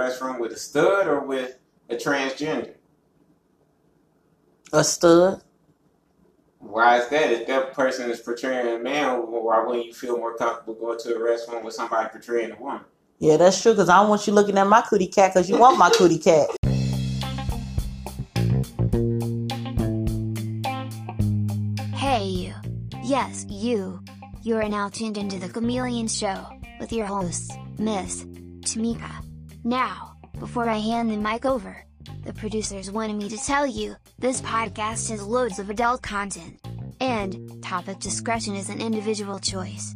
restroom with a stud or with a transgender? A stud. Why is that? If that person is portraying a man, why wouldn't you feel more comfortable going to a restroom with somebody portraying a woman? Yeah, that's true. Cause I don't want you looking at my cootie cat. Cause you want my cootie cat. Hey, you. Yes, you. You are now tuned into the Chameleon Show with your hosts, Miss Tamika. Now, before I hand the mic over, the producers wanted me to tell you this podcast has loads of adult content. And, topic discretion is an individual choice.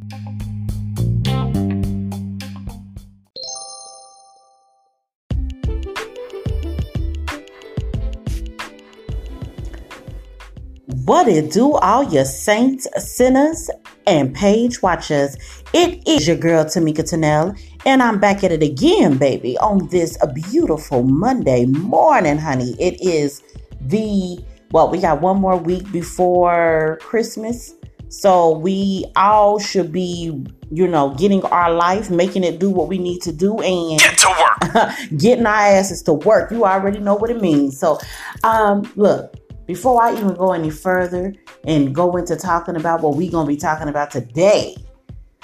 What it do, all your saints, sinners, and page watchers? It is your girl Tamika Tennell, and I'm back at it again, baby, on this beautiful Monday morning, honey. It is the well, we got one more week before Christmas. So we all should be, you know, getting our life, making it do what we need to do, and Get to work. getting our asses to work. You already know what it means. So, um, look, before I even go any further and go into talking about what we're gonna be talking about today,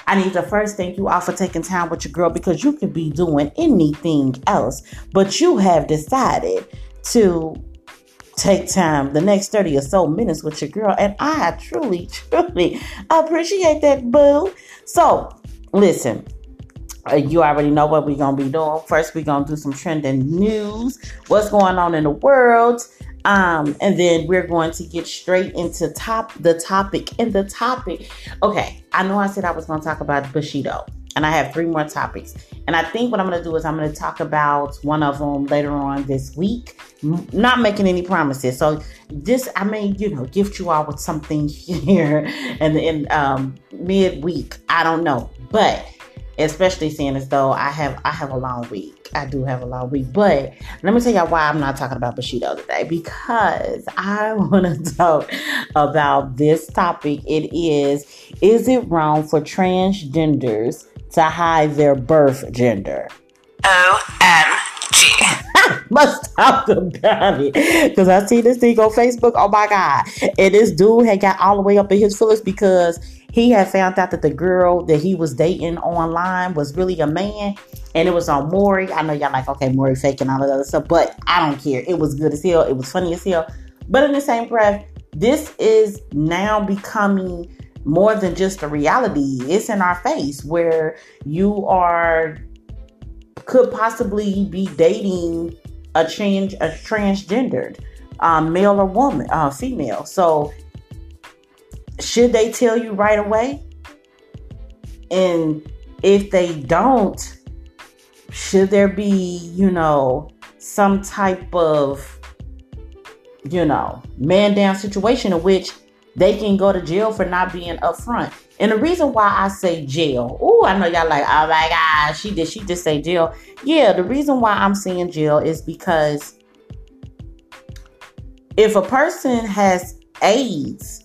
I need to first thank you all for taking time with your girl because you could be doing anything else, but you have decided to take time the next 30 or so minutes with your girl. And i truly truly appreciate that boo. So listen uh, you already know what we're gonna be doing. First we're gonna do some trending news. What's going on in the world um and then we're going to get straight into top the topic. And the topic okay i know i said i was gonna talk about bushido and i have three more topics. And i think what i'm gonna do is i'm gonna talk about one of them later on this week. Not making any promises. So this i may you know gift you all with something here and in um midweek. I don't know. But especially seeing as though I have I have a long week. I do have a long week. But let me tell y'all why I'm not talking about Bushido today. Because I want to talk about this topic. It is is it wrong for transgenders to hide their birth gender? OMG. Must talk about it because I see this thing on Facebook. Oh my god! And this dude had got all the way up in his feelings because he had found out that the girl that he was dating online was really a man, and it was on Maury. I know y'all like, okay, Maury faking all of that other stuff, but I don't care. It was good as hell. It was funny as hell. But in the same breath, this is now becoming more than just a reality. It's in our face where you are could possibly be dating a change a transgendered um, male or woman uh, female so should they tell you right away and if they don't should there be you know some type of you know man down situation in which they can go to jail for not being upfront and the reason why I say jail, oh, I know y'all like, oh my God, she did, she just say jail. Yeah, the reason why I'm saying jail is because if a person has AIDS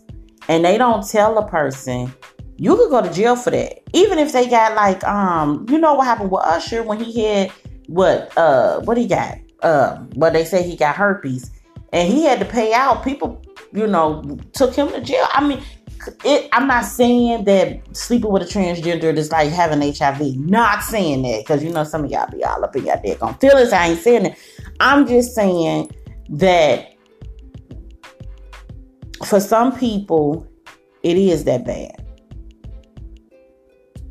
and they don't tell a person, you could go to jail for that. Even if they got like, um, you know what happened with Usher when he had what, uh, what he got, uh, but they say he got herpes, and he had to pay out. People, you know, took him to jail. I mean, it, I'm not saying that sleeping with a transgender is like having HIV. Not saying that because you know some of y'all be all up in your dick on feelings. I ain't saying that. I'm just saying that for some people, it is that bad.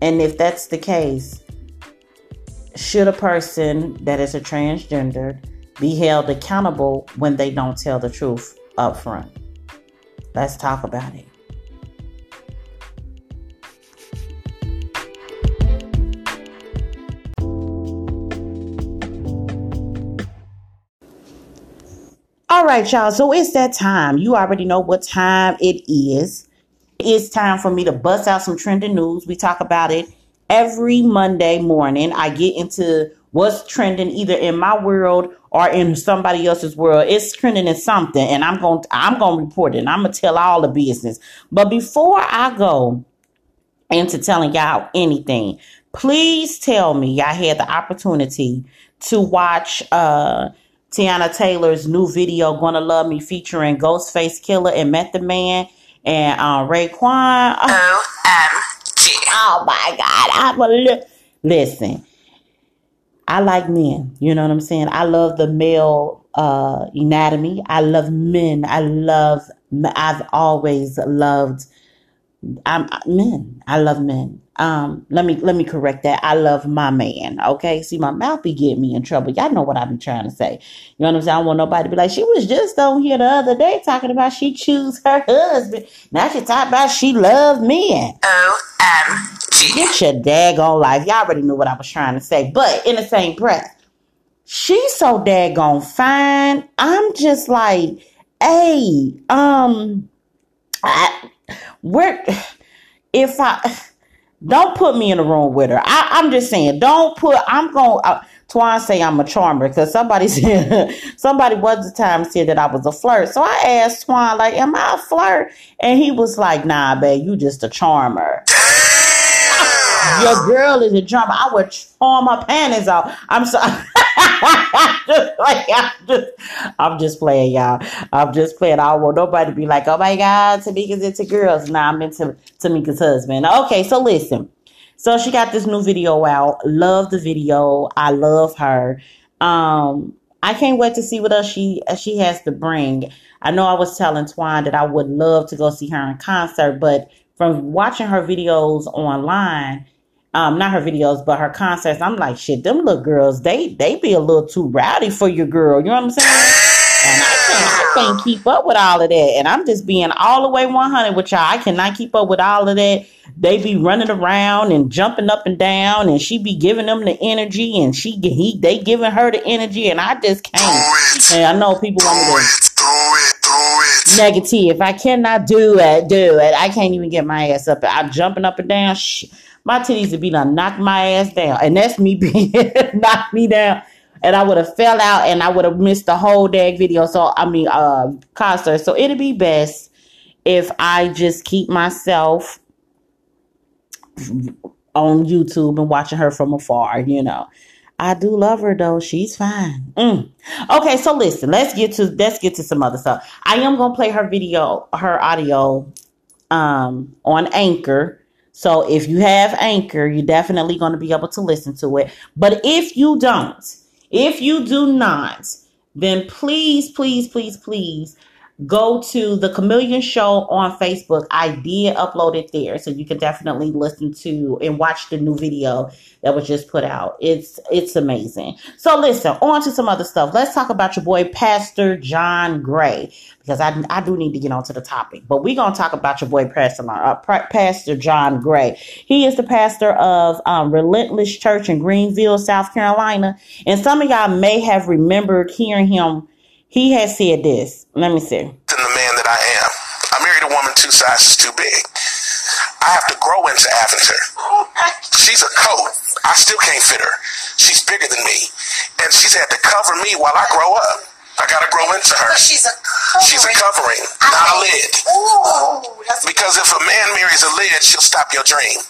And if that's the case, should a person that is a transgender be held accountable when they don't tell the truth up front? Let's talk about it. Right, y'all. So it's that time. You already know what time it is. It's time for me to bust out some trending news. We talk about it every Monday morning. I get into what's trending either in my world or in somebody else's world. It's trending in something, and I'm going to I'm going to report it. And I'm going to tell all the business. But before I go into telling y'all anything, please tell me y'all had the opportunity to watch uh Teyana Taylor's new video, Gonna Love Me, featuring Ghostface Killah and Method Man and uh, Raekwon. OMG. Oh my God. I'm a li- Listen, I like men. You know what I'm saying? I love the male uh, anatomy. I love men. I love, I've always loved I'm men. I love men. Um, let me let me correct that. I love my man. Okay. See, my mouth be getting me in trouble. Y'all know what I be trying to say. You know what I'm saying? I don't want nobody to be like, she was just on here the other day talking about she choose her husband. Now she talking about she loved men. OMG. Get your daggone life. Y'all already knew what I was trying to say. But in the same breath, she's so daggone fine. I'm just like, hey, um, I, where, if I, don't put me in a room with her. I, I'm just saying, don't put, I'm going, uh, Twan say I'm a charmer because somebody said, somebody was the time said that I was a flirt. So I asked Twan, like, am I a flirt? And he was like, nah, babe, you just a charmer. Your girl is a charmer. I would charm my panties off. I'm sorry. I'm just, playing, y'all. I'm just playing. I don't want nobody to be like, oh my God, Tamika's into girls. Nah, I'm into Tamika's husband. Okay, so listen. So she got this new video out. Love the video. I love her. Um, I can't wait to see what else she she has to bring. I know I was telling Twine that I would love to go see her in concert, but from watching her videos online, um, not her videos, but her concerts, I'm like, shit, them little girls, they they be a little too rowdy for your girl. You know what I'm saying? And I can't, I can't keep up with all of that. And I'm just being all the way 100 with y'all. I cannot keep up with all of that. They be running around and jumping up and down, and she be giving them the energy, and she he they giving her the energy, and I just can't. And I know people want me to Do it, do it. negative. I cannot do it, do it. I can't even get my ass up. I'm jumping up and down. Shh. My titties would be done knock my ass down. And that's me being knock me down. And I would have fell out and I would have missed the whole dag video. So I mean uh concert. So it'd be best if I just keep myself on YouTube and watching her from afar, you know. I do love her though. She's fine. Mm. Okay, so listen, let's get to let's get to some other stuff. I am gonna play her video, her audio um on Anchor. So if you have Anchor, you're definitely going to be able to listen to it. But if you don't, if you do not, then please, please, please, please go to the Chameleon Show on Facebook. I did upload it there, so you can definitely listen to and watch the new video that was just put out. It's it's amazing. So listen, on to some other stuff. Let's talk about your boy Pastor John Gray because I I do need to get onto the topic. But we're gonna talk about your boy Pastor uh, Pastor John Gray. He is the pastor of um, Relentless Church in Greenville, South Carolina, and some of y'all may have remembered hearing him. He has said this. Let me see. Than the man that I am. I married a woman two sizes too big. I have to grow into Aventer. She's a coat. I still can't fit her. She's bigger than me. And she's had to cover me while I grow up. I gotta grow into her. But she's a covering. She's a covering, not a lid. Ooh, that's Because if a man marries a lid, she'll stop your dream.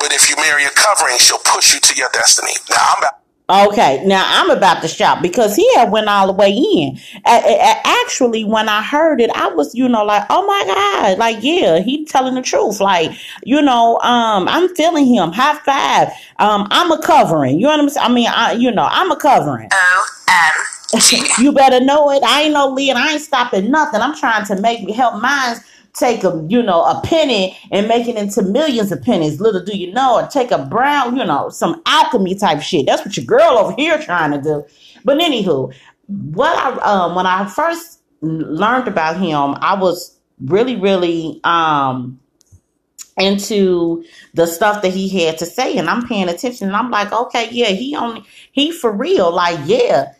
But if you marry a covering, she'll push you to your destiny. Now I'm about Okay, now I'm about to shout because he had went all the way in. Actually, when I heard it, I was, you know, like, oh my god, like yeah, he telling the truth. Like, you know, um, I'm feeling him. High five. Um, I'm a covering. You know what I'm saying? I mean, I, you know, I'm a covering. OMG. you better know it. I ain't no lead. I ain't stopping nothing. I'm trying to make me help mine take a you know a penny and make it into millions of pennies. Little do you know, or take a brown, you know, some alchemy type shit. That's what your girl over here trying to do. But anywho, what I um when I first learned about him, I was really really um into the stuff that he had to say and I'm paying attention and I'm like, okay, yeah, he only he for real. Like, yeah.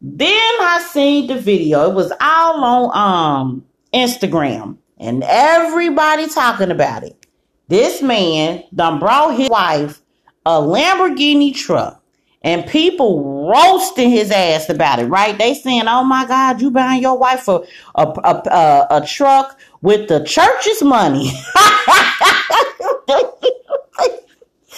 Then I seen the video. It was all on um Instagram and everybody talking about it. This man done brought his wife a Lamborghini truck and people roasting his ass about it, right? They saying, "Oh my God, you buying your wife a a a, a, a truck with the church's money."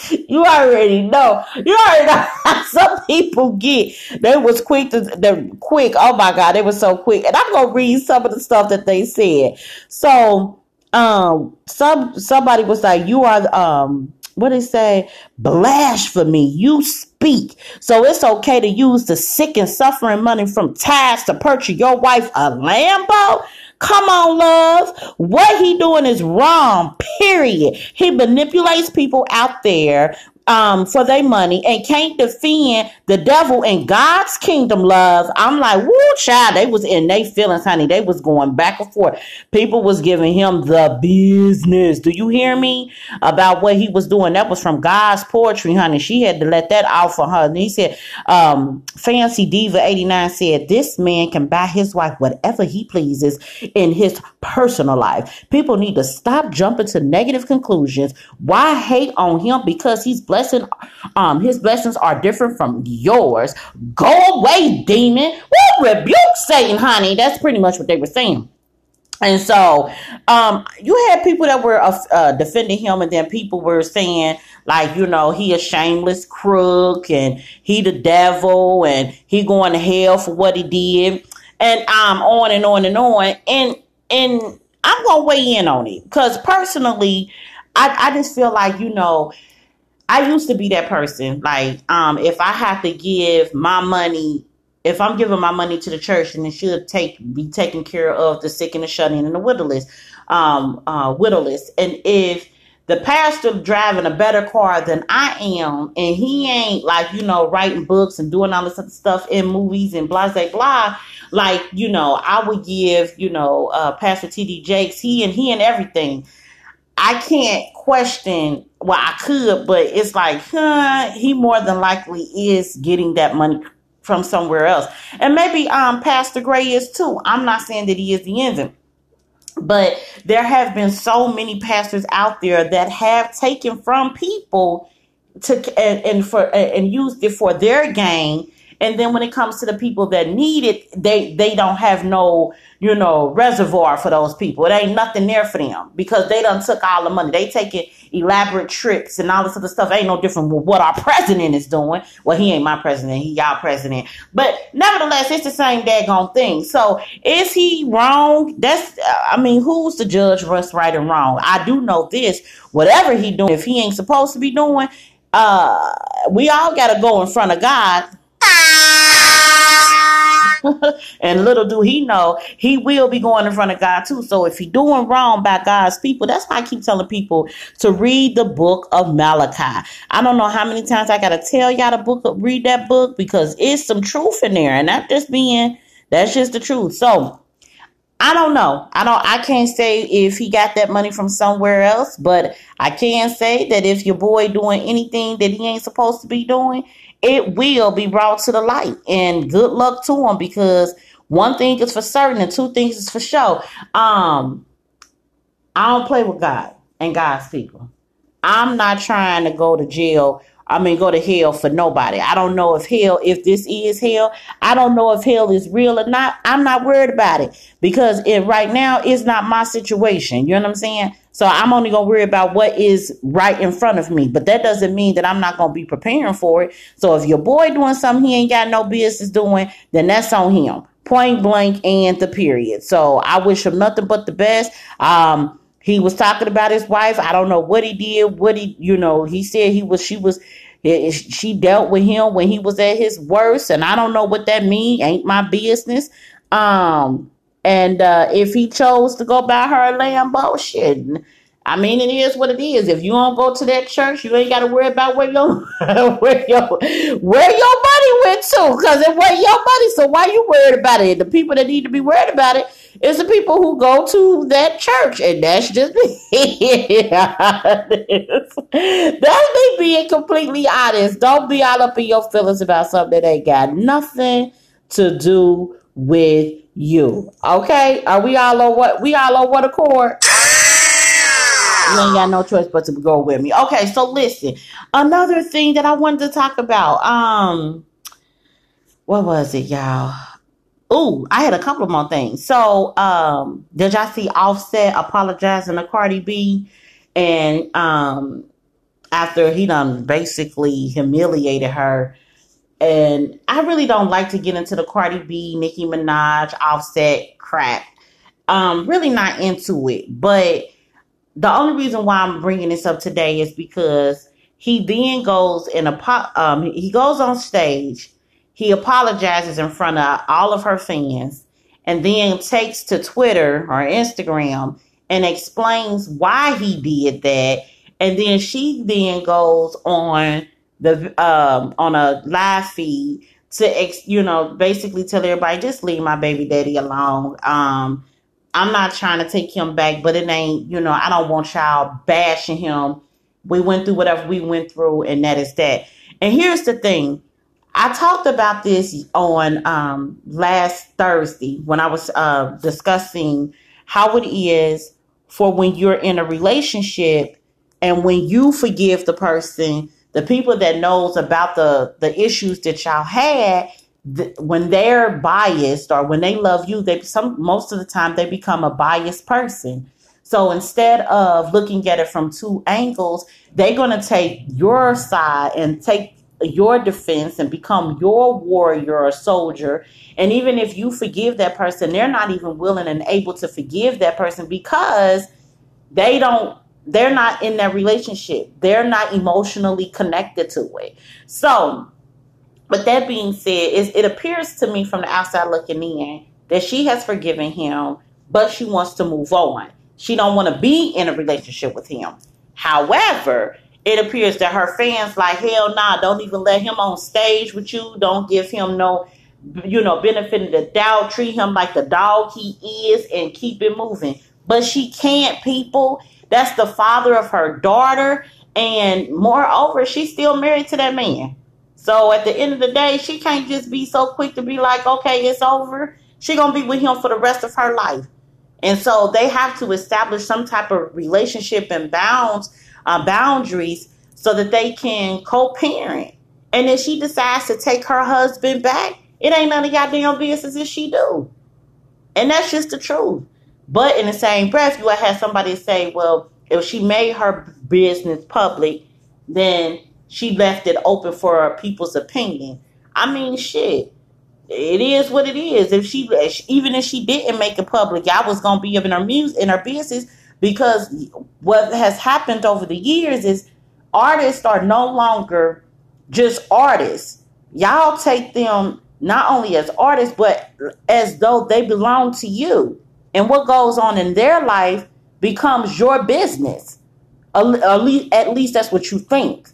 you already know. You already know how some people get. They was quick to they quick. Oh my god, they were so quick. And I'm gonna read some of the stuff that they said. So um some somebody was like, You are um what they say, blasphemy. You speak. So it's okay to use the sick and suffering money from tithes to purchase your wife a Lambo. Come on, love. What he doing is wrong, period. He manipulates people out there um, for their money and can't defend the devil in God's kingdom, love. I'm like, woo, child. They was in their feelings, honey. They was going back and forth. People was giving him the business. Do you hear me? About what he was doing. That was from God's poetry, honey. She had to let that out for her. And he said, um, Fancy Diva 89 said, this man can buy his wife whatever he pleases in his personal life. People need to stop jumping to negative conclusions. Why hate on him? Because he's blessing um his blessings are different from yours. Go away demon. Woo, rebuke satan honey? That's pretty much what they were saying. And so um you had people that were uh, uh, defending him and then people were saying like you know he a shameless crook and he the devil and he going to hell for what he did. And um on and on and on. And and i'm gonna weigh in on it because personally I, I just feel like you know I used to be that person. Like, um, if I have to give my money, if I'm giving my money to the church, then it should take be taking care of the sick and the shut in and the widowless, um, uh, widowless. And if the pastor driving a better car than I am, and he ain't like you know writing books and doing all this other stuff in movies and blah blah blah. Like you know, I would give you know uh, Pastor T D Jakes he and he and everything. I can't question. Well, I could, but it's like, huh, he more than likely is getting that money from somewhere else, and maybe um Pastor Gray is too. I'm not saying that he is the envy, but there have been so many pastors out there that have taken from people to and, and for and used it for their gain and then when it comes to the people that need it they they don't have no you know reservoir for those people. It ain't nothing there for them because they done took all the money. They taking elaborate trips and all this other stuff. Ain't no different with what our president is doing. Well he ain't my president. He y'all president. But nevertheless it's the same daggone thing. So is he wrong? That's i mean who's the judge what's right and wrong? I do know this. Whatever he doing if he ain't supposed to be doing uh we all gotta go in front of god and little do he know, he will be going in front of God too. So if he doing wrong by God's people, that's why I keep telling people to read the book of Malachi. I don't know how many times I gotta tell y'all to book read that book because it's some truth in there, and not just being that's just the truth. So I don't know. I don't I can't say if he got that money from somewhere else, but I can say that if your boy doing anything that he ain't supposed to be doing, it will be brought to the light. And good luck to him because one thing is for certain and two things is for sure. Um, I don't play with God and God's people. I'm not trying to go to jail. I mean, go to hell for nobody. I don't know if hell, if this is hell, I don't know if hell is real or not. I'm not worried about it because it right now is not my situation. You know what I'm saying? So I'm only gonna worry about what is right in front of me. But that doesn't mean that I'm not gonna be preparing for it. So if your boy doing something he ain't got no business doing, then that's on him. Point blank and the period. So I wish him nothing but the best. Um, he was talking about his wife. I don't know what he did. What he, you know, he said he was. She was. She dealt with him when he was at his worst, and I don't know what that mean. Ain't my business. Um, and uh, if he chose to go buy her a Lambo, shit. I mean, it is what it is. If you don't go to that church, you ain't got to worry about where your where your where your money went to, because it wasn't your money. So why you worried about it? The people that need to be worried about it is the people who go to that church, and that's just me. that's me being completely honest. Don't be all up in your feelings about something that ain't got nothing to do with you. Okay? Are we all on what we all on what accord? You ain't got no choice but to go with me. Okay, so listen. Another thing that I wanted to talk about. Um what was it, y'all? Ooh, I had a couple more things. So, um, did y'all see Offset apologizing to Cardi B? And um after he done basically humiliated her. And I really don't like to get into the Cardi B, Nicki Minaj, Offset crap. Um, really not into it. But the only reason why I'm bringing this up today is because he then goes and apo- um, he goes on stage. He apologizes in front of all of her fans, and then takes to Twitter or Instagram and explains why he did that. And then she then goes on the um, on a live feed to ex, you know basically tell everybody just leave my baby daddy alone. Um, I'm not trying to take him back, but it ain't, you know, I don't want y'all bashing him. We went through whatever we went through, and that is that. And here's the thing I talked about this on um, last Thursday when I was uh, discussing how it is for when you're in a relationship and when you forgive the person, the people that knows about the the issues that y'all had, when they're biased or when they love you, they some most of the time they become a biased person. So instead of looking at it from two angles, they're going to take your side and take your defense and become your warrior or soldier. And even if you forgive that person, they're not even willing and able to forgive that person because they don't they're not in that relationship. They're not emotionally connected to it. So, but that being said, it, appears to me from the outside looking in that she has forgiven him, but she wants to move on. She don't want to be in a relationship with him. However, it appears that her fans like hell nah, don't even let him on stage with you. Don't give him no you know benefit of the doubt. Treat him like the dog he is and keep it moving. But she can't, people. That's the father of her daughter. And moreover, she's still married to that man. So at the end of the day, she can't just be so quick to be like, okay, it's over. She gonna be with him for the rest of her life. And so they have to establish some type of relationship and bounds, uh, boundaries so that they can co-parent. And if she decides to take her husband back, it ain't none of y'all damn business if she do. And that's just the truth. But in the same breath, you have somebody say, well, if she made her business public, then she left it open for people's opinion. I mean, shit. It is what it is. If she, even if she didn't make it public, y'all was gonna be in her music, in her business, because what has happened over the years is artists are no longer just artists. Y'all take them not only as artists, but as though they belong to you and what goes on in their life becomes your business. At least, at least that's what you think.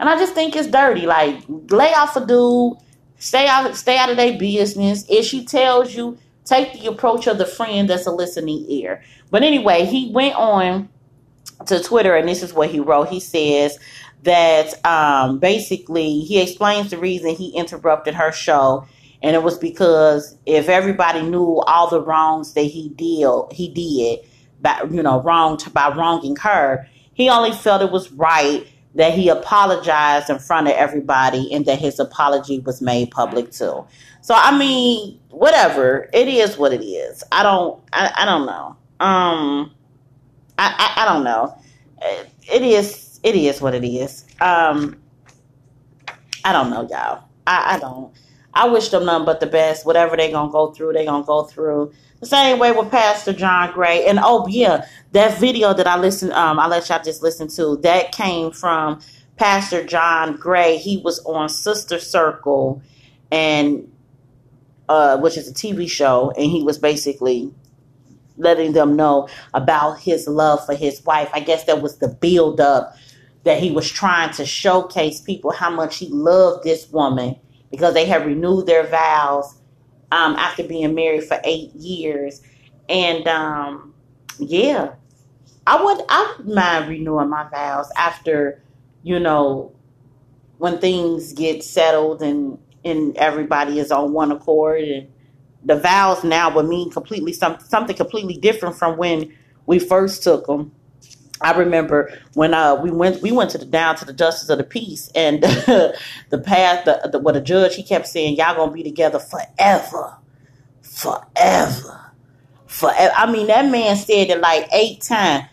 And I just think it's dirty. Like, lay off a dude, stay out, stay out of their business. If she tells you, take the approach of the friend that's a listening ear. But anyway, he went on to Twitter, and this is what he wrote. He says that um, basically he explains the reason he interrupted her show and it was because if everybody knew all the wrongs that he did, he did, by, you know, wrong by wronging her, he only felt it was right that he apologized in front of everybody and that his apology was made public too. So I mean, whatever it is, what it is. I don't, I, I don't know. Um, I, I, I don't know. It is, it is what it is. Um, I don't know, y'all. I, I don't. I wish them nothing but the best. Whatever they gonna go through, they gonna go through. The same way with Pastor John Gray. And oh yeah, that video that I listened, um, I let y'all just listen to, that came from Pastor John Gray. He was on Sister Circle and uh, which is a TV show, and he was basically letting them know about his love for his wife. I guess that was the build up that he was trying to showcase people how much he loved this woman because they had renewed their vows um, after being married for eight years. And um, yeah, I would I would mind renewing my vows after, you know, when things get settled and and everybody is on one accord and the vows now would mean completely some, something completely different from when we first took them. I remember when uh, we went we went to the down to the justice of the peace and the path the, the what the judge he kept saying y'all gonna be together forever, forever, forever. I mean that man said it like eight times.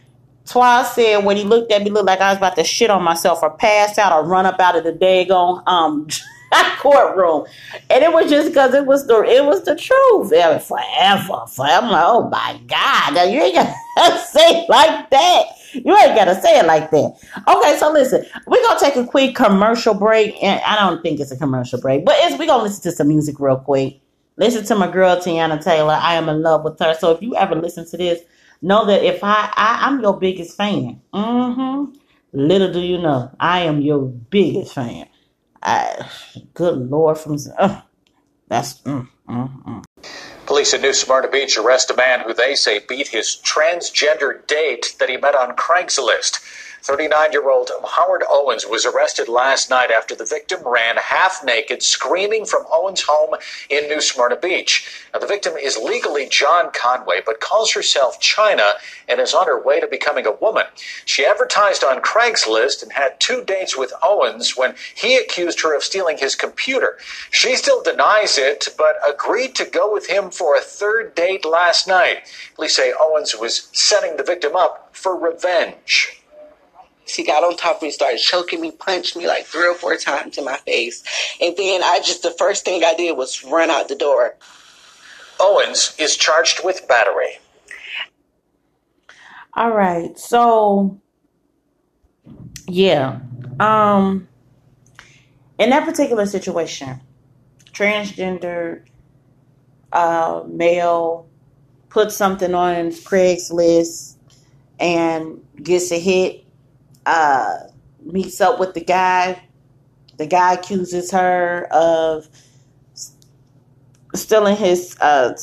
Twice said when he looked at me, looked like I was about to shit on myself or pass out or run up out of the daggone um courtroom, and it was just because it was the it was the truth. Yeah, forever, forever. I'm like, oh my god, now you ain't gotta say like that. You ain't gotta say it like that. Okay, so listen, we're gonna take a quick commercial break, and I don't think it's a commercial break, but it's, we're gonna listen to some music real quick. Listen to my girl Teyana Taylor. I am in love with her. So if you ever listen to this know that if I, I I'm your biggest fan. Mm-hmm. Little do you know, I am your biggest fan. I, good Lord, from uh, that's. Mm, mm, mm. Police in New Smyrna Beach arrest a man who they say beat his transgender date that he met on Craigslist. 39 year old Howard Owens was arrested last night after the victim ran half naked, screaming from Owens' home in New Smyrna Beach. Now, the victim is legally John Conway, but calls herself China and is on her way to becoming a woman. She advertised on Craigslist and had two dates with Owens when he accused her of stealing his computer. She still denies it, but agreed to go with him for a third date last night. Police say Owens was setting the victim up for revenge. He got on top of me, started choking me, punched me like three or four times in my face. And then I just, the first thing I did was run out the door. Owens is charged with battery. All right. So, yeah. Um, in that particular situation, transgender uh, male puts something on Craigslist and gets a hit uh, meets up with the guy. The guy accuses her of stealing his uh,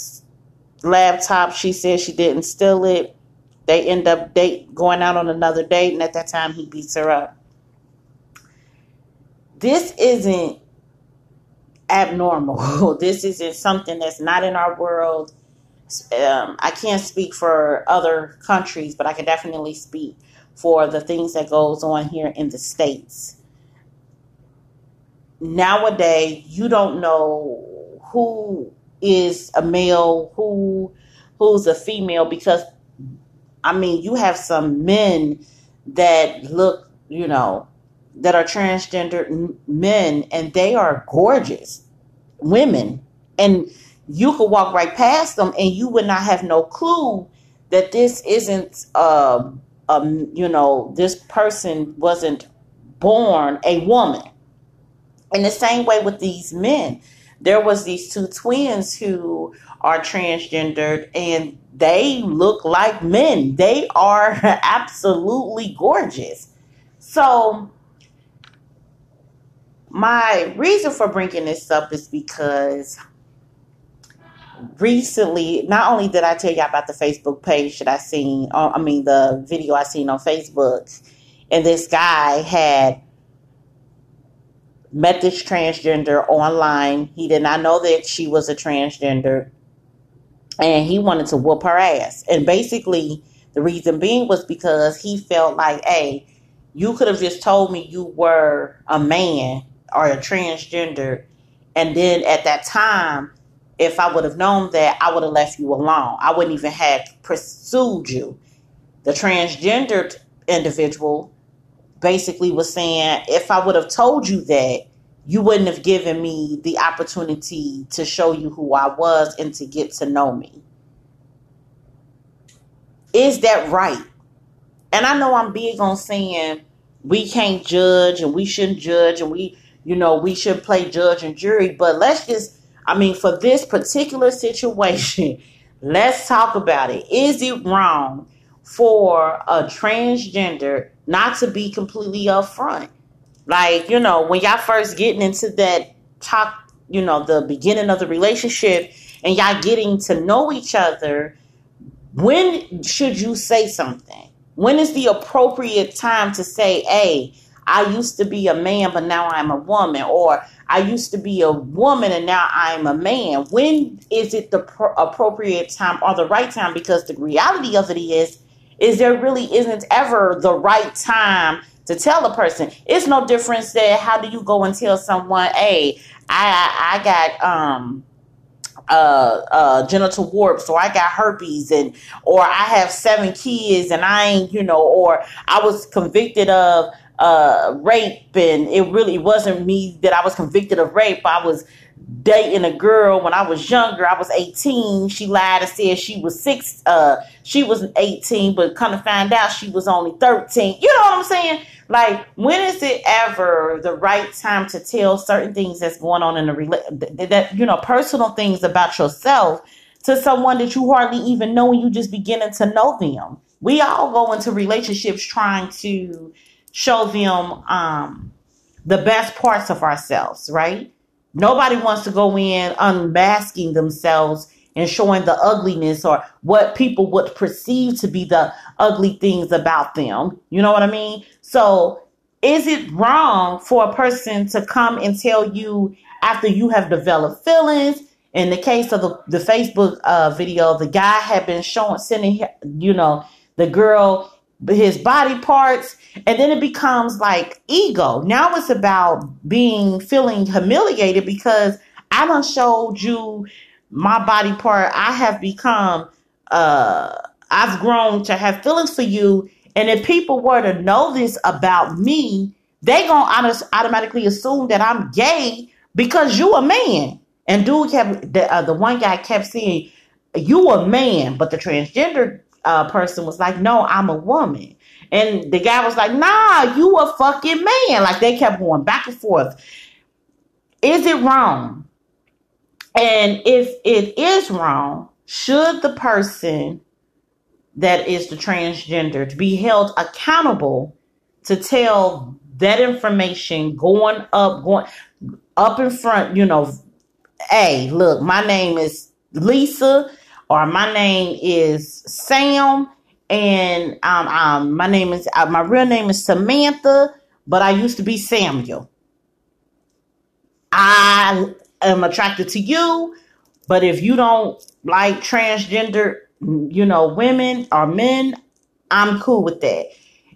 laptop. She says she didn't steal it. They end up date going out on another date, and at that time he beats her up. This isn't abnormal. this isn't something that's not in our world. Um, I can't speak for other countries, but I can definitely speak for the things that goes on here in the states. Nowadays you don't know who is a male who who's a female because i mean you have some men that look you know that are transgender men and they are gorgeous women. And you could walk right past them and you would not have no clue that this isn't um, um, you know, this person wasn't born a woman. In the same way with these men, there was these two twins who are transgendered and they look like men. They are absolutely gorgeous. So my reason for bringing this up is because recently, not only did I tell you about the Facebook page that I seen, uh, I mean the video I seen on Facebook, and this guy had met this transgender online. He did not know that she was a transgender, and he wanted to whoop her ass. And basically, the reason being was because he felt like, hey, you could have just told me you were a man or a transgender, and then at that time if I would have known that, I would have left you alone. I wouldn't even have pursued you. The transgendered individual basically was saying, if I would have told you that, you wouldn't have given me the opportunity to show you who I was and to get to know me. Is that right? And I know I'm big on saying we can't judge and we shouldn't judge and we, you know, we should play judge and jury, but let's just I mean, for this particular situation, let's talk about it. Is it wrong for a transgender not to be completely upfront? Like, you know, when y'all first getting into that talk, you know, the beginning of the relationship and y'all getting to know each other, when should you say something? When is the appropriate time to say, hey, I used to be a man, but now I'm a woman? Or I used to be a woman and now I'm a man. When is it the pro- appropriate time or the right time? Because the reality of it is, is there really isn't ever the right time to tell a person. It's no difference that how do you go and tell someone, hey, I I got um uh, uh, genital warts or I got herpes and or I have seven kids and I ain't you know or I was convicted of uh, rape and it really wasn't me that I was convicted of rape. I was dating a girl when I was younger. I was 18 she lied and said she was six uh she was 18 but kind of find out she was only 13 you know what I'm saying? Like, when is it ever the right time to tell certain things that's going on in the rela- that you know personal things about yourself to someone that you hardly even know and you just beginning to know them? We all go into relationships trying to show them um, the best parts of ourselves, right? Nobody wants to go in unmasking themselves and showing the ugliness or what people would perceive to be the ugly things about them. You know what I mean? So, is it wrong for a person to come and tell you after you have developed feelings? In the case of the, the Facebook uh, video, the guy had been showing, sending, you know, the girl his body parts and then it becomes like ego now it's about being feeling humiliated because i don't showed you my body part, I have become, uh, I've grown to have feelings for you. And if people were to know this about me, they gonna automatically assume that I'm gay because you a man. And dude kept the uh, the one guy kept saying, "You a man," but the transgender uh, person was like, "No, I'm a woman." And the guy was like, "Nah, you a fucking man." Like they kept going back and forth. Is it wrong and if it is wrong, should the person that is the transgender to be held accountable to tell that information going up, going up in front, you know, hey, look, my name is Lisa or my name is Sam and um, um my name is uh, my real name is Samantha, but I used to be Samuel. I am attracted to you. But if you don't like transgender, you know, women or men, I'm cool with that.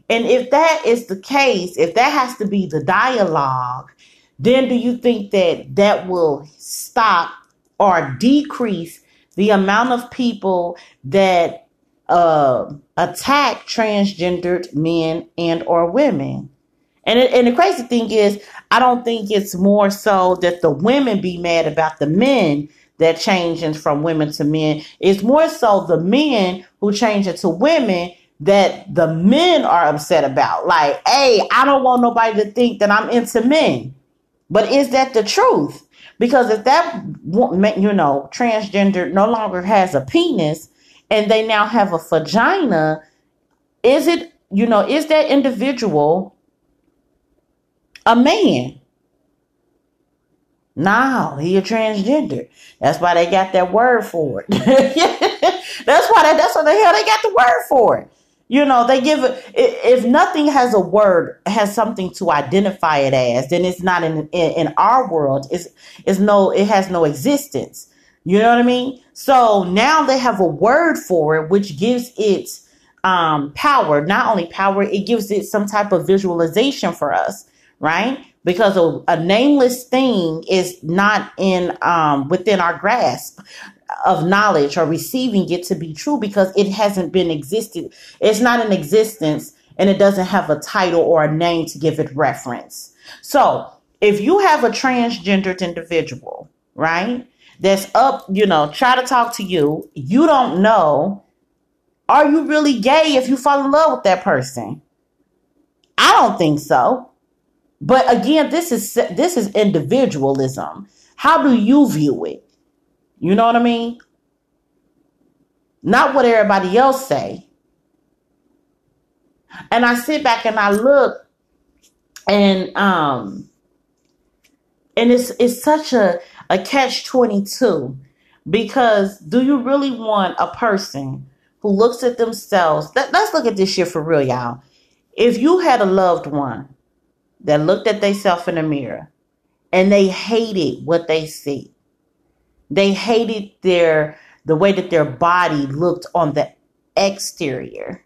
And if that is the case, if that has to be the dialogue, then do you think that that will stop or decrease the amount of people that uh, attack transgendered men and or women? And it, and the crazy thing is, I don't think it's more so that the women be mad about the men that changing from women to men. It's more so the men who change it to women that the men are upset about. Like, hey, I don't want nobody to think that I'm into men. But is that the truth? Because if that, you know, transgender no longer has a penis and they now have a vagina, is it, you know, is that individual a man. No, he a transgender. That's why they got that word for it. that's why that, that's what the hell they got the word for it. You know, they give if nothing has a word, has something to identify it as, then it's not in, in, in our world. It's, it's no, it has no existence. You know what I mean? So now they have a word for it, which gives it um, power. Not only power, it gives it some type of visualization for us right? Because a, a nameless thing is not in um, within our grasp of knowledge or receiving it to be true because it hasn't been existed. It's not in existence and it doesn't have a title or a name to give it reference. So if you have a transgendered individual, right, that's up, you know, try to talk to you, you don't know, are you really gay if you fall in love with that person? I don't think so. But again, this is this is individualism. How do you view it? You know what I mean? Not what everybody else say. And I sit back and I look and um and it's it's such a a catch 22 because do you really want a person who looks at themselves let, let's look at this shit for real y'all if you had a loved one that looked at themselves in the mirror and they hated what they see. They hated their the way that their body looked on the exterior.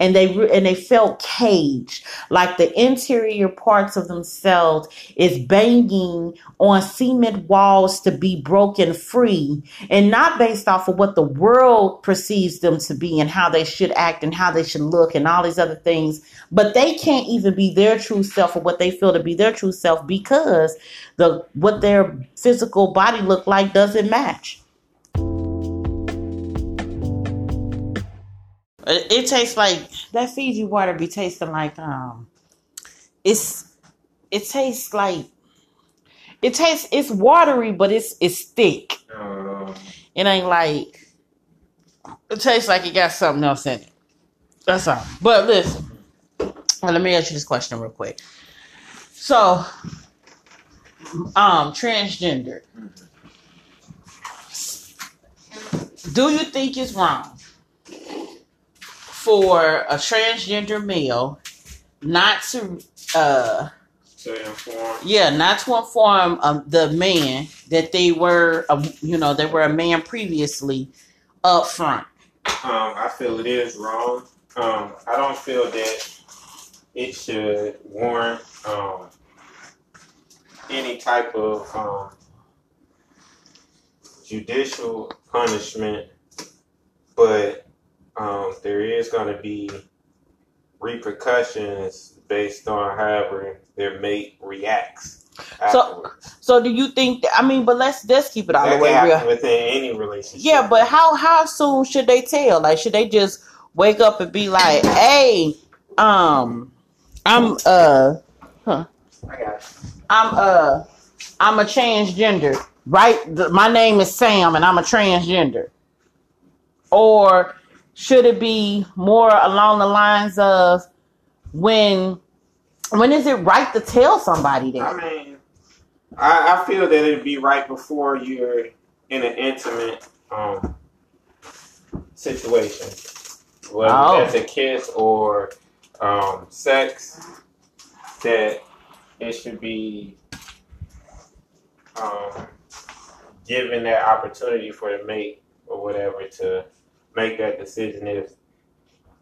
And they and they felt caged. Like the interior parts of themselves is banging on cement walls to be broken free. And not based off of what the world perceives them to be and how they should act and how they should look and all these other things. But they can't even be their true self or what they feel to be their true self because the what their physical body look like doesn't match It, it tastes like that Fiji water be tasting like um it's it tastes like it tastes it's watery but it's it's thick. Um, It ain't like it tastes like it got something else in it. That's all. But listen, let me ask you this question real quick. So, um, transgender. Do you think it's wrong for a transgender male not to uh to inform. yeah, not to inform um, the man that they were, um, you know, they were a man previously up front. Um, I feel it is wrong. Um, I don't feel that it should warrant um, any type of um, judicial punishment, but um, there is going to be repercussions based on however their mate reacts. So- afterwards. So, do you think? That, I mean, but let's let's keep it all that the way real. within any relationship. Yeah, but how how soon should they tell? Like, should they just wake up and be like, "Hey, um, I'm uh, huh. I'm uh, I'm a transgender, right? The, my name is Sam, and I'm a transgender." Or should it be more along the lines of when when is it right to tell somebody that? I mean, I, I feel that it'd be right before you're in an intimate um, situation, whether Oh. that's a kiss or um, sex, that it should be um, given that opportunity for the mate or whatever to make that decision if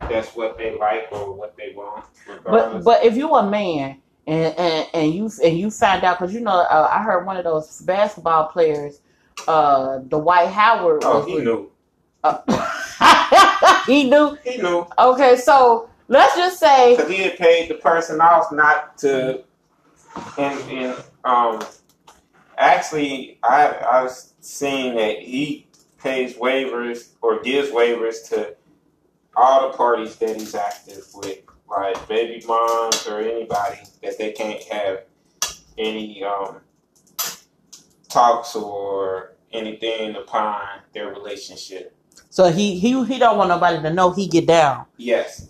that's what they like or what they want. But but if you a man and and, and you and you find out because you know uh, I heard one of those basketball players, uh, Dwight Howard. oh, he with- knew. uh, he knew. He knew. Okay, so let's just say because he had paid the person off not to and and um actually I I was seeing that he pays waivers or gives waivers to all the parties that he's active with, like baby moms or anybody that they can't have any um talks or anything upon their relationship. so he he he don't want nobody to know he get down. Yes.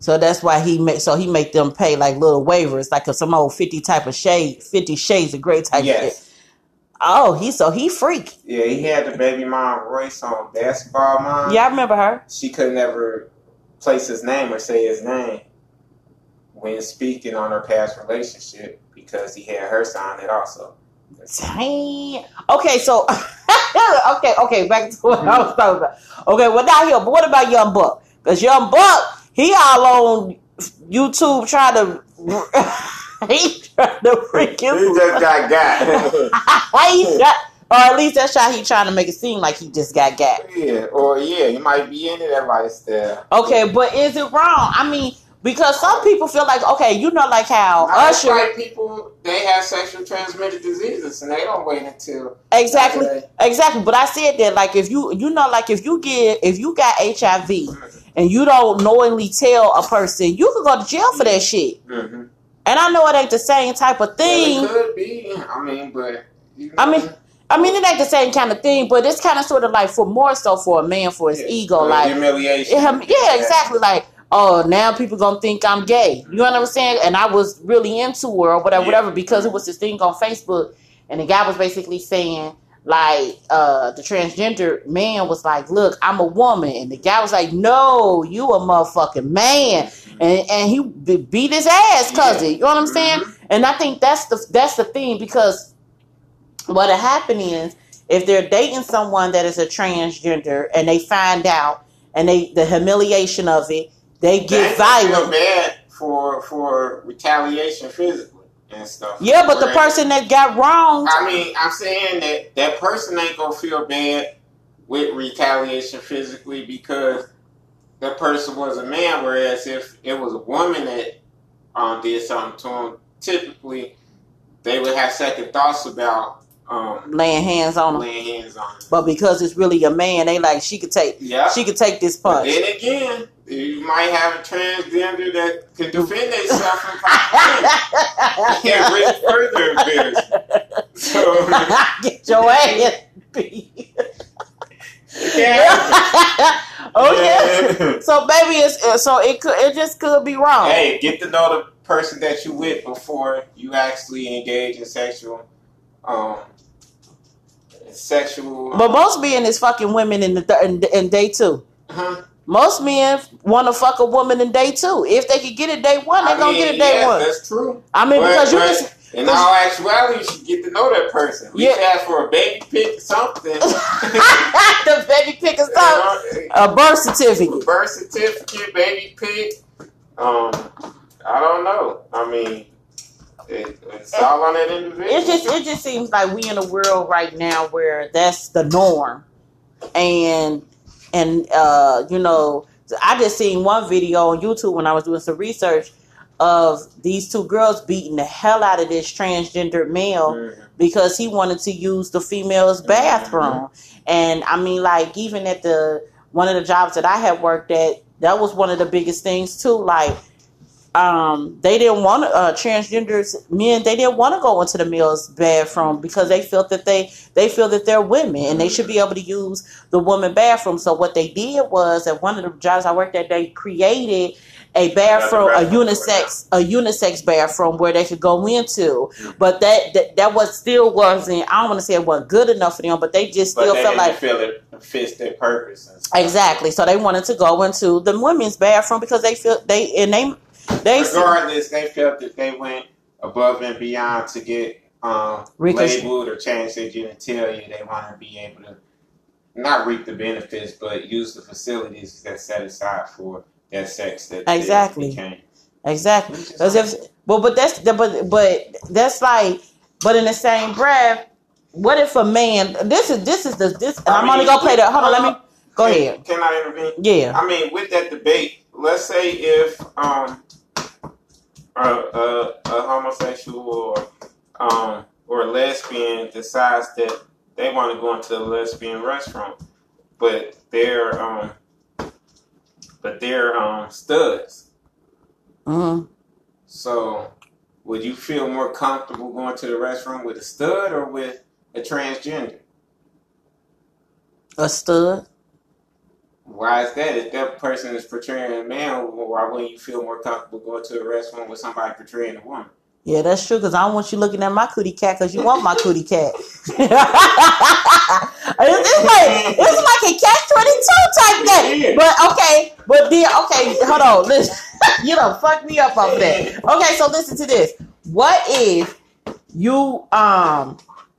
So that's why he make so he make them pay like little waivers, like some old fifty type of shade, fifty shades of Grey type. Shit. Oh, he so he freak. Yeah, he had the baby mom Royce on basketball mom. Yeah, I remember her. she could never place his name or say his name when speaking on her past relationship because he had her sign it also. Dang. Okay, so okay, okay, back to what I was talking about. Okay, well not here, but what about Young Buck? Because Young Buck, he all on YouTube trying to he trying to freaking got got. he try, or at least that's how he trying to make it seem like he just got got. yeah, or yeah, he might be into that lifestyle. Okay, but is it wrong? I mean, because some people feel like okay, you know, like how Now, it's Usher like people they have sexual transmitted diseases and they don't wait until exactly. Exactly, but I said that like if you you know like if you get if you got HIV and you don't knowingly tell a person, you could go to jail for that shit. Mm-hmm. And I know it ain't the same type of thing. it could be. I mean, but you know, I mean, I mean it ain't the same kind of thing, but it's kind of sort of like for more so for a man for his yeah, ego, like humiliation. yeah, yeah, exactly. Like, oh, now people gonna think I'm gay. You know what I'm saying? And I was really into her or whatever, Yeah. whatever, because it was this thing on Facebook, and the guy was basically saying like, uh, the transgender man was like, "Look, I'm a woman," and the guy was like, "No, you a motherfucking man," and and he beat his ass, Yeah. You know what I'm saying? And I think that's the that's the thing because what'll happen is if they're dating someone that is a transgender and they find out and they the humiliation of it they get feel violent. bad for for retaliation physically and stuff. Yeah, but the person that got wrong. I mean, I'm saying that that person ain't gonna feel bad with retaliation physically because that person was a man. Whereas if it was a woman that um, did something to him, typically they would have second thoughts about um, laying hands on them. laying hands on him. But because it's really a man, they like she could take Yeah. she could take this But punch. then again, you might have a transgender that can defend themselves from and risk further embarrassment. So Get your ass beat. Yeah. okay. So maybe it's uh, so it could it just could be wrong. Hey, get to know the person that you with before you actually engage in sexual, um, sexual. But most men is fucking women in the th- in, in day two. huh? Most men want to fuck a woman in day two. If they could get it day one, they I gonna get it day one. That's true. I mean, But- because you but just in all actuality, you should get to know that person. We Yeah. should ask for a baby pic or something. the baby pick us up a birth certificate. birth certificate, baby pic. Um, I don't know. I mean, it, it's all on that individual. It just it just seems like we in a world right now where that's the norm, and and uh, you know I just seen one video on YouTube when I was doing some research of these two girls beating the hell out of this transgender male Mhm. because he wanted to use the female's bathroom. And I mean, like even at the one of the jobs that I had worked at, that was one of the biggest things too. Like, um, they didn't want uh, transgenders men. They didn't want to go into the male's bathroom because they felt that they they feel that they're women and they should be able to use the woman bathroom. So what they did was at one of the jobs I worked at, they created a bathroom, a unisex, a unisex bathroom where they could go into. But that that, that was still wasn't. I don't want to say it wasn't good enough for them, but they just still they felt didn't like feel it fits their purpose. Exactly. So they wanted to go into the women's bathroom because they feel they and they they Regardless, they felt that they went above and beyond to get um, labeled or change their genitalia. They want to be able to not reap the benefits, but use the facilities that's set aside for that sex that Exactly. became. exactly. As if, well, but that's but but that's like, but in the same breath, what if a man? This is this is the this. And I I'm only gonna play that. Hold on, let me go Can- ahead. Can I intervene? Yeah. I mean, with that debate, let's say if um a, a, a homosexual or um or a lesbian decides that they want to go into a lesbian restaurant, but they're um but they're um studs. hmm So, would you feel more comfortable going to the restroom with a stud or with a transgender? A stud. Why is that? If that person is portraying a man, why wouldn't you feel more comfortable going to a restroom with somebody portraying a woman? Yeah, that's true. Cause I don't want you looking at my cootie cat. Cause you want my cootie cat. it's, it's like it's like a catch twenty two type thing. But okay, but then okay, hold on. Listen, you don't fuck me up off that. Okay, so listen to this. What if you um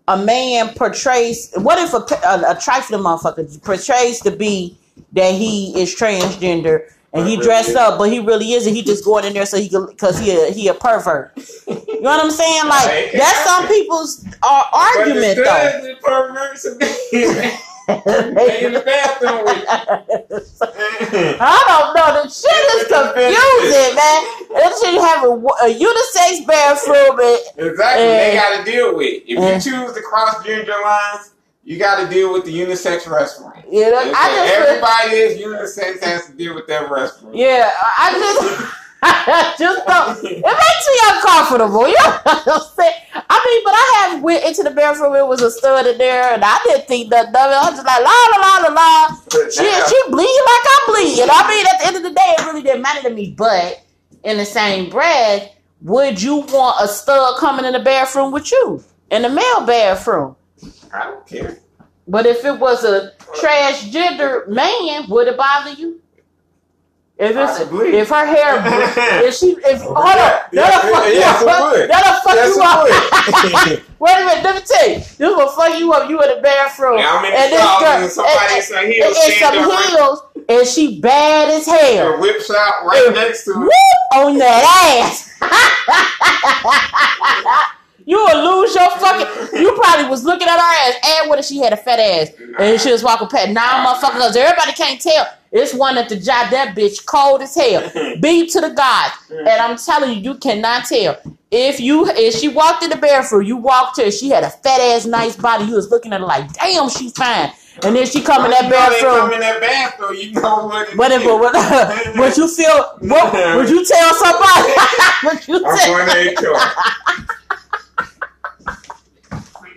a man portrays? What if a a, a trifling motherfucker portrays to be that he is transgender? And he dressed up, but he really isn't. He just going in there so he can, cause he a, he a pervert. You know what I'm saying? Like that's some people's uh, argument though. perverts and in the bathroom I don't know. The shit is confusing, man. That shit have a, a unisex bathroom and Exactly, they got to deal with. If and- you choose to cross gender lines, you got to deal with the unisex restaurant. you know, I just everybody is unisex has to deal with that restaurant. yeah, I just. I just don't. It makes me uncomfortable. You know what I'm saying? I mean, but I have went into the bathroom. It was a stud in there, and I didn't think nothing of it. I was just like, la la la la la. She she bleed like I bleed. And I mean, at the end of the day, it really didn't matter to me. But in the same breath, would you want a stud coming in the bathroom with you in the male bathroom? I don't care. But if it was a transgender man, would it bother you? If it's Possibly. if her hair, if she, if hold Yeah, that'll fuck you yes, up. would. That'll fuck Yes, you up. Wait a minute, let me tell you. This will fuck you up. You in the bathroom. Now in and this girl, and somebody in some heels and, and some up right- heels, and she bad as hell. Her whip shot right next to Whoop on that ass. you will lose your fucking. You probably was looking at her ass, and what if she had a fat ass and she was walking past? Now, motherfucker, because everybody can't tell. It's one at the job. That bitch cold as hell. Beat to the gods, and I'm telling you, you cannot tell. If you if she walked in the bathroom, you walked to her, she had a fat ass, nice body. You was looking at her like, damn, she's fine. And then she come in that You know they bathroom. come in that bathroom, you know what it What if, what, would you feel? What, would you tell somebody? would you tell?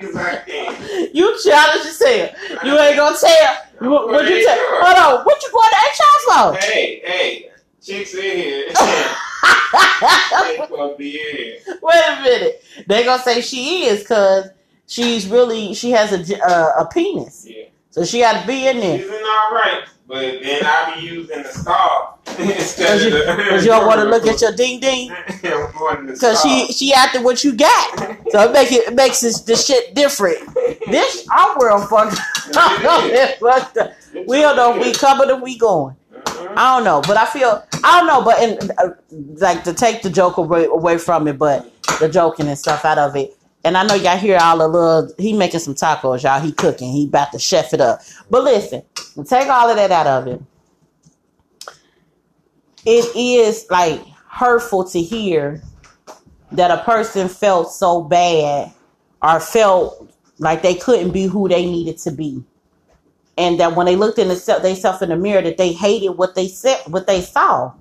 going to HR. Quick as I can. You challenge yourself. You ain't gonna tell. You, would you tell? Hold on. What you going to HR for? Hey, hey, chicks in here. They gonna be. Wait a minute. They gonna say she is because she's really she has a uh, a penis, Yeah. so she got to be in there. She's in all right, but then I be using the scarf instead you, of the. cause you don't want to look at your ding ding. I'm going to the Cause she she after what you got, so it make it, it makes this, this shit different. This our world fucked. Up. We don't know we coming or we going. I don't know, but I feel I don't know, but in, uh, like to take the joke away, away from it, but the joking and stuff out of it. And I know y'all hear all the little he making some tacos, y'all. He cooking, he about to chef it up. But listen, take all of that out of it. It is like hurtful to hear that a person felt so bad or felt like they couldn't be who they needed to be and that when they looked in the they self in the mirror that they hated what they said what they saw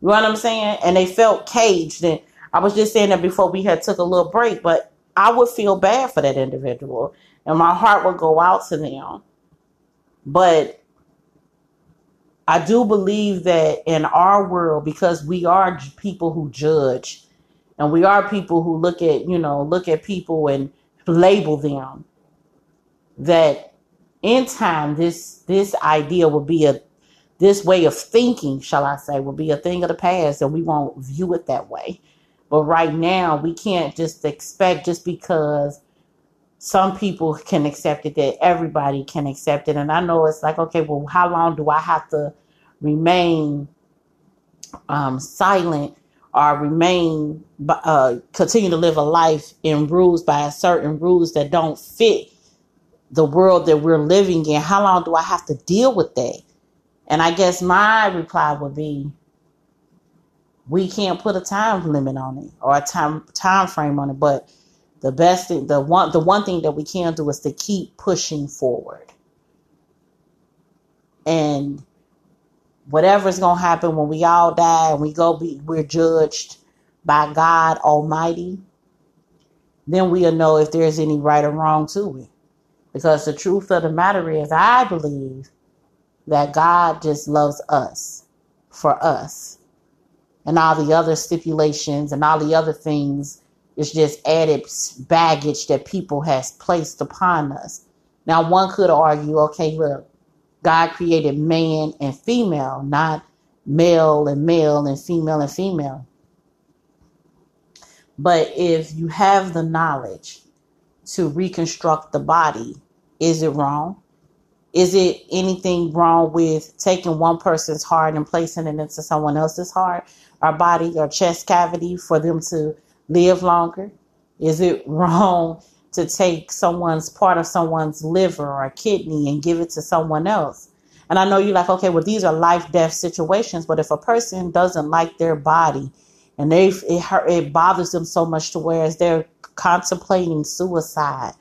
you know what i'm saying and they felt caged and i was just saying that before we had took a little break but i would feel bad for that individual and my heart would go out to them. But i do believe that in our world because we are people who judge and we are people who look at you know look at people and label them that in time this this idea will be a this way of thinking shall i say will be a thing of the past and we won't view it that way but right now we can't just expect just because some people can accept it that everybody can accept it. And i know it's like okay well how long do i have to remain um, silent or remain uh, continue to live a life in rules by certain rules that don't fit the world that we're living in? How long do i have to deal with that? And i guess my reply would be we can't put a time limit on it or a time time frame on it but the best thing the one the one thing that we can do is to keep pushing forward and whatever's gonna happen when we all die and we go be we're judged by god almighty then we'll know if there's any right or wrong to it because the truth of the matter is, I believe that God just loves us for us. And all the other stipulations and all the other things is just added baggage that people has placed upon us. Now, one could argue, okay, look, God created man and female, not male and male and female and female. But if you have the knowledge to reconstruct the body, is it wrong? Is it anything wrong with taking one person's heart and placing it into someone else's heart or body or chest cavity for them to live longer? Is it wrong to take someone's part of someone's liver or kidney and give it to someone else? And I know you're like, okay, well, these are life death situations, but if a person doesn't like their body and they it, hurt, it bothers them so much to where they're contemplating suicide,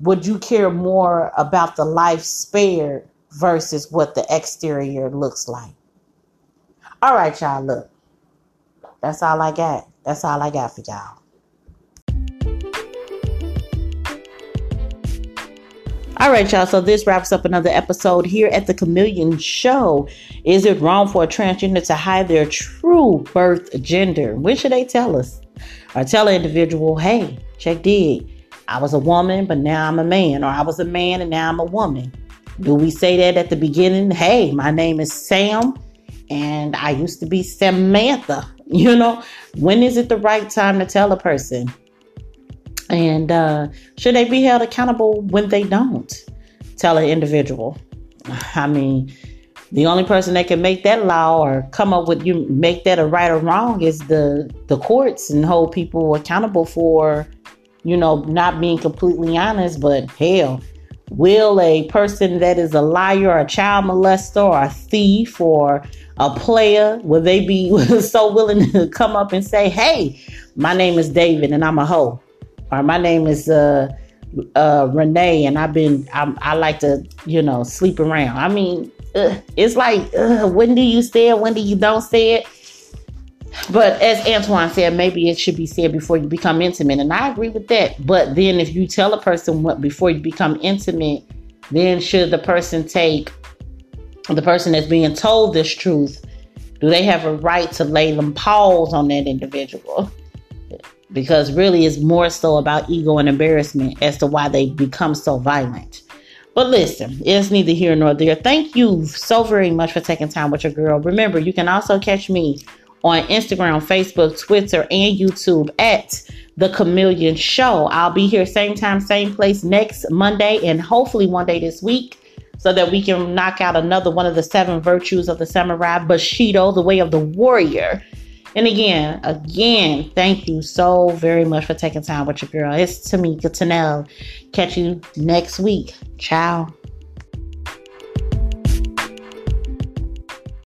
would you care more about the life spared versus what the exterior looks like? All right, y'all, look. That's all I got. That's all I got for y'all. All right, y'all. So this wraps up another episode here at the Chameleon Show. Is it wrong for a transgender to hide their true birth gender? When should they tell us? Or tell an individual, hey, check dig. I was a woman, but now I'm a man. Or I was a man and now I'm a woman. Do we say that at the beginning? Hey, my name is Sam and I used to be Samantha. You know, when is it the right time to tell a person? And uh, should they be held accountable when they don't tell an individual? I mean, the only person that can make that law or come up with you make that a right or wrong is the the courts and hold people accountable for, you know, not being completely honest. But hell, will a person that is a liar, a child molester, or a thief, or a player, will they be so willing to come up and say, "Hey, my name is David and I'm a hoe," or "My name is uh, uh, Renee and I've been I'm, i like to you know sleep around." I mean, uh, it's like uh, when do you say it? When do you don't say it? But as Antoine said, maybe it should be said before you become intimate, and I agree with that. But then, if you tell a person what before you become intimate, then should the person take the person that's being told this truth, do they have a right to lay them paws on that individual? Because really, it's more so about ego and embarrassment as to why they become so violent. But listen, it's neither here nor there. Thank you so very much for taking time with your girl. Remember, you can also catch me on Instagram, Facebook, Twitter, and YouTube at The Chameleon Show. I'll be here same time, same place next Monday, and hopefully one day this week so that we can knock out another one of the seven virtues of the samurai, Bushido, the way of the warrior. And again, again, thank you so very much for taking time with your girl. It's Tamika Tanel. Catch you next week. Ciao.